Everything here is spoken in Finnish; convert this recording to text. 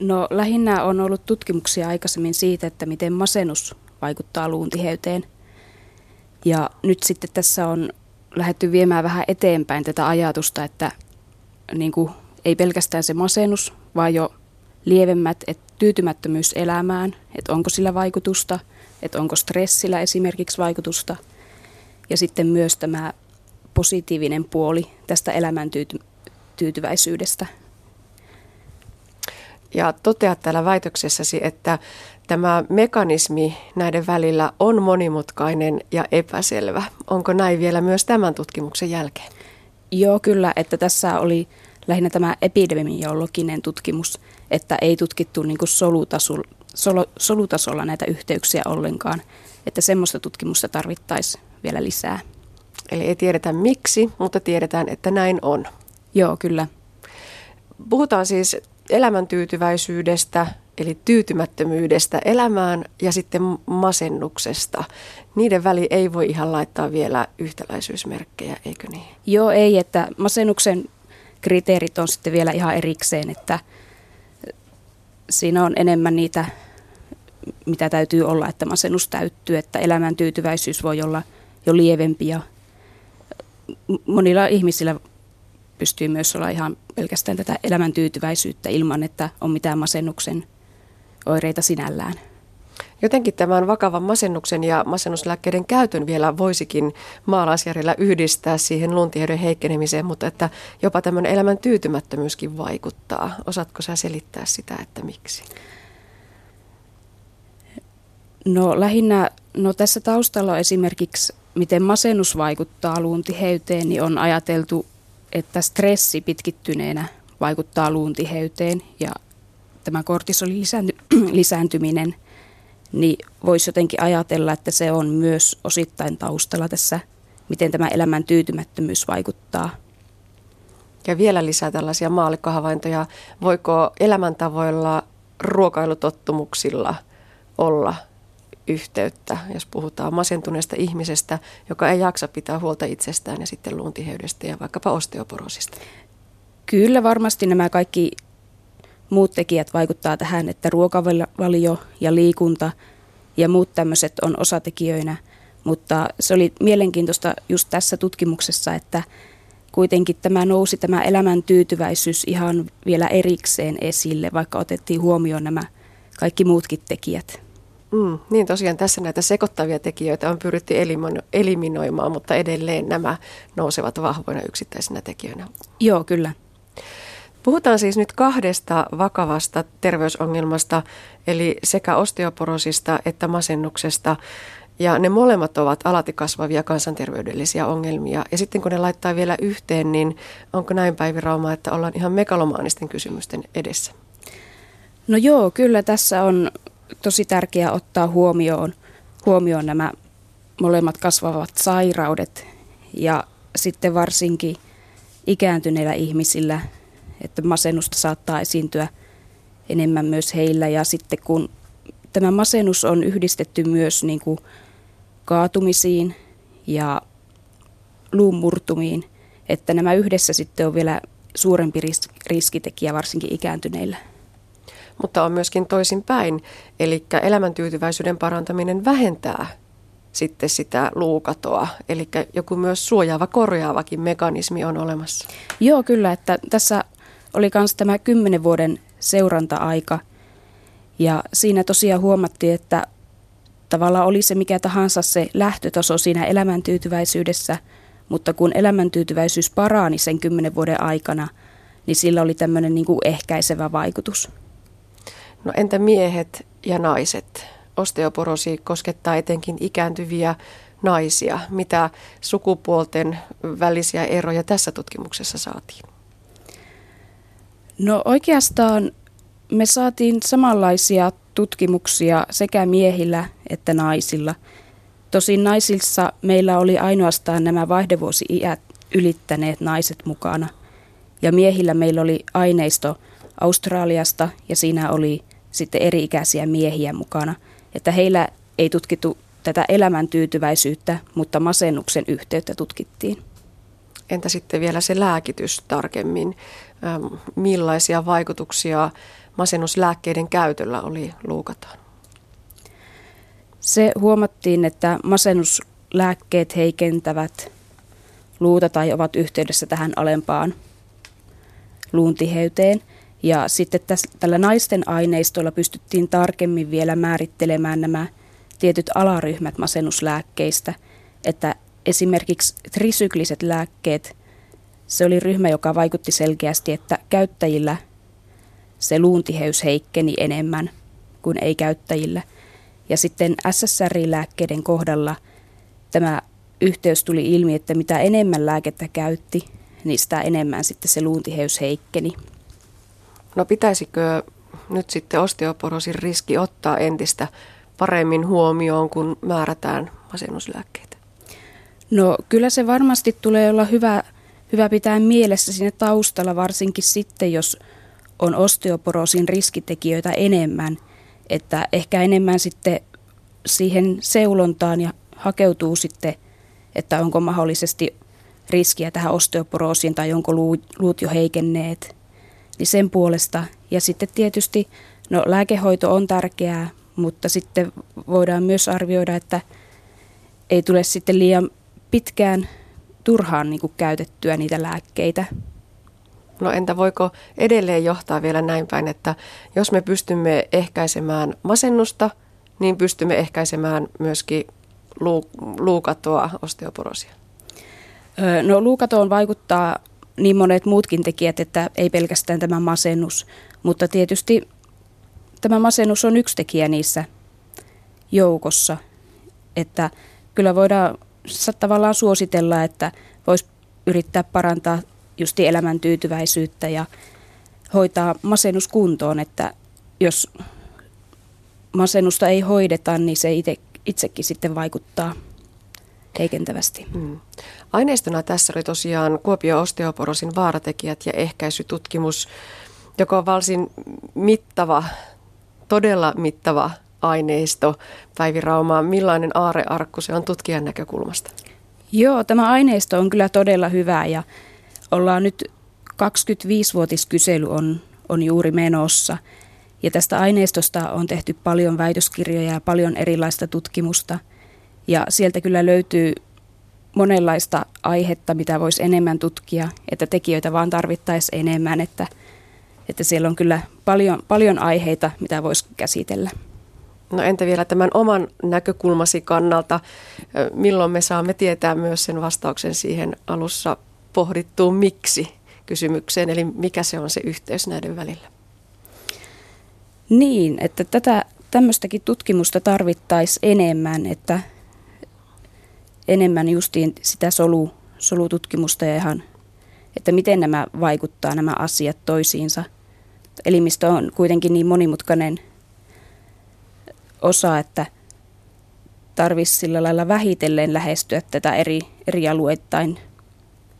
No lähinnä on ollut tutkimuksia aikaisemmin siitä, että miten masennus vaikuttaa luun tiheyteen. Ja nyt sitten tässä on lähdetty viemään vähän eteenpäin tätä ajatusta, että niin kuin, ei pelkästään se masennus, vaan jo lievemmät, että tyytymättömyys elämään, että onko sillä vaikutusta, että onko stressillä esimerkiksi vaikutusta. Ja sitten myös tämä positiivinen puoli tästä elämäntyytyväisyydestä. Ja toteat täällä väitöksessäsi, että tämä mekanismi näiden välillä on monimutkainen ja epäselvä. Onko näin vielä myös tämän tutkimuksen jälkeen? Joo, kyllä, että tässä oli lähinnä tämä epidemiologinen tutkimus, että ei tutkittu niin kuin solutasolla, solo, solutasolla näitä yhteyksiä ollenkaan, että semmoista tutkimusta tarvittaisiin vielä lisää. Eli ei tiedetä miksi, mutta tiedetään, että näin on. Joo, kyllä. Puhutaan siis elämäntyytyväisyydestä, eli tyytymättömyydestä elämään ja sitten masennuksesta. Niiden väli ei voi ihan laittaa vielä yhtäläisyysmerkkejä, eikö niin? Joo, ei, että masennuksen kriteerit on sitten vielä ihan erikseen, että siinä on enemmän niitä, mitä täytyy olla, että masennus täyttyy, että elämäntyytyväisyys voi olla jo lievempi ja monilla ihmisillä pystyy myös olla ihan pelkästään tätä elämäntyytyväisyyttä ilman, että on mitään masennuksen oireita sinällään. Jotenkin tämän vakavan masennuksen ja masennuslääkkeiden käytön vielä voisikin maalaisjärjellä yhdistää siihen luntiheyden heikkenemiseen, mutta että jopa tämmöinen elämän tyytymättömyyskin vaikuttaa. Osaatko sä selittää sitä, että miksi? No lähinnä, no tässä taustalla on esimerkiksi, miten masennus vaikuttaa luun tiheyteen, niin on ajateltu, että stressi pitkittyneenä vaikuttaa luun tiheyteen ja tämä kortisolin lisääntyminen, niin voisi jotenkin ajatella, että se on myös osittain taustalla tässä, miten tämä elämän tyytymättömyys vaikuttaa. Ja vielä lisää tällaisia maallikkohavaintoja. Voiko elämäntavoilla, ruokailutottumuksilla olla yhteyttä, jos puhutaan masentuneesta ihmisestä, joka ei jaksa pitää huolta itsestään ja sitten luuntiheydestä ja vaikkapa osteoporosista? Kyllä varmasti nämä kaikki muut tekijät vaikuttaa tähän, että ruokavalio ja liikunta ja muut tämmöiset on osatekijöinä. Mutta se oli mielenkiintoista just tässä tutkimuksessa, että kuitenkin tämä nousi tämä elämän tyytyväisyys ihan vielä erikseen esille, vaikka otettiin huomioon nämä kaikki muutkin tekijät. Mm, niin tosiaan tässä näitä sekoittavia tekijöitä on pyritty eliminoimaan, mutta edelleen nämä nousevat vahvoina yksittäisinä tekijöinä. Joo, kyllä. Puhutaan siis nyt kahdesta vakavasta terveysongelmasta, eli sekä osteoporosista että masennuksesta. Ja ne molemmat ovat alati kasvavia kansanterveydellisiä ongelmia. Ja sitten kun ne laittaa vielä yhteen, niin onko näin Päivi Rauma, että ollaan ihan megalomaanisten kysymysten edessä? No joo, kyllä tässä on tosi tärkeää ottaa huomioon, huomioon nämä molemmat kasvavat sairaudet ja sitten varsinkin ikääntyneillä ihmisillä että masennusta saattaa esiintyä enemmän myös heillä. Ja sitten kun tämä masennus on yhdistetty myös niin kuin kaatumisiin ja luumurtumiin, että nämä yhdessä sitten on vielä suurempi riskitekijä varsinkin ikääntyneillä. Mutta on myöskin toisinpäin, eli elämäntyytyväisyyden parantaminen vähentää sitten sitä luukatoa, eli joku myös suojaava, korjaavakin mekanismi on olemassa. Joo, kyllä, että tässä oli myös tämä kymmenen vuoden seuranta-aika. Ja siinä tosiaan huomattiin, että tavallaan oli se mikä tahansa se lähtötaso siinä elämäntyytyväisyydessä, mutta kun elämäntyytyväisyys parani sen kymmenen vuoden aikana, niin sillä oli tämmöinen niin kuin ehkäisevä vaikutus. No entä miehet ja naiset? Osteoporosi koskettaa etenkin ikääntyviä naisia. Mitä sukupuolten välisiä eroja tässä tutkimuksessa saatiin? No oikeastaan me saatiin samanlaisia tutkimuksia sekä miehillä että naisilla. Tosin naisissa meillä oli ainoastaan nämä vaihdevuosi-iät ylittäneet naiset mukana. Ja miehillä meillä oli aineisto Australiasta ja siinä oli sitten eri-ikäisiä miehiä mukana. Että heillä ei tutkittu tätä elämäntyytyväisyyttä, mutta masennuksen yhteyttä tutkittiin. Entä sitten vielä se lääkitys tarkemmin? millaisia vaikutuksia masennuslääkkeiden käytöllä oli luukataan? Se huomattiin, että masennuslääkkeet heikentävät luuta tai ovat yhteydessä tähän alempaan luuntiheyteen. Ja sitten tässä, tällä naisten aineistolla pystyttiin tarkemmin vielä määrittelemään nämä tietyt alaryhmät masennuslääkkeistä, että esimerkiksi trisykliset lääkkeet, se oli ryhmä, joka vaikutti selkeästi, että käyttäjillä se luuntiheys heikkeni enemmän kuin ei-käyttäjillä. Ja sitten SSRI-lääkkeiden kohdalla tämä yhteys tuli ilmi, että mitä enemmän lääkettä käytti, niin sitä enemmän sitten se luuntiheys heikkeni. No pitäisikö nyt sitten osteoporosin riski ottaa entistä paremmin huomioon, kun määrätään masennuslääkkeitä? No kyllä se varmasti tulee olla hyvä, hyvä pitää mielessä sinne taustalla, varsinkin sitten, jos on osteoporosin riskitekijöitä enemmän, että ehkä enemmän sitten siihen seulontaan ja hakeutuu sitten, että onko mahdollisesti riskiä tähän osteoporoosiin tai onko luut jo heikenneet, niin sen puolesta. Ja sitten tietysti, no lääkehoito on tärkeää, mutta sitten voidaan myös arvioida, että ei tule sitten liian pitkään turhaan niin kuin käytettyä niitä lääkkeitä. No entä voiko edelleen johtaa vielä näin päin, että jos me pystymme ehkäisemään masennusta, niin pystymme ehkäisemään myöskin luukatoa osteoporosia? No luukatoon vaikuttaa niin monet muutkin tekijät, että ei pelkästään tämä masennus, mutta tietysti tämä masennus on yksi tekijä niissä joukossa, että kyllä voidaan tavallaan suositella, että voisi yrittää parantaa justi elämän tyytyväisyyttä ja hoitaa masennus kuntoon, että jos masennusta ei hoideta, niin se itse, itsekin sitten vaikuttaa heikentävästi. Mm. Aineistona tässä oli tosiaan Kuopio osteoporosin vaaratekijät ja ehkäisytutkimus, joka on varsin mittava, todella mittava aineisto. Päivi Rauma, millainen aarearkku se on tutkijan näkökulmasta? Joo, tämä aineisto on kyllä todella hyvä ja ollaan nyt 25-vuotiskysely on, on juuri menossa. Ja tästä aineistosta on tehty paljon väitöskirjoja ja paljon erilaista tutkimusta. Ja sieltä kyllä löytyy monenlaista aihetta, mitä voisi enemmän tutkia, että tekijöitä vaan tarvittaisiin enemmän, että, että siellä on kyllä paljon, paljon aiheita, mitä voisi käsitellä. No entä vielä tämän oman näkökulmasi kannalta, milloin me saamme tietää myös sen vastauksen siihen alussa pohdittuun miksi kysymykseen, eli mikä se on se yhteys näiden välillä? Niin, että tätä tämmöistäkin tutkimusta tarvittaisiin enemmän, että enemmän justiin sitä solu, solututkimusta ja ihan, että miten nämä vaikuttaa nämä asiat toisiinsa. Elimistö on kuitenkin niin monimutkainen osa, että tarvitsisi sillä lailla vähitellen lähestyä tätä eri, eri alueittain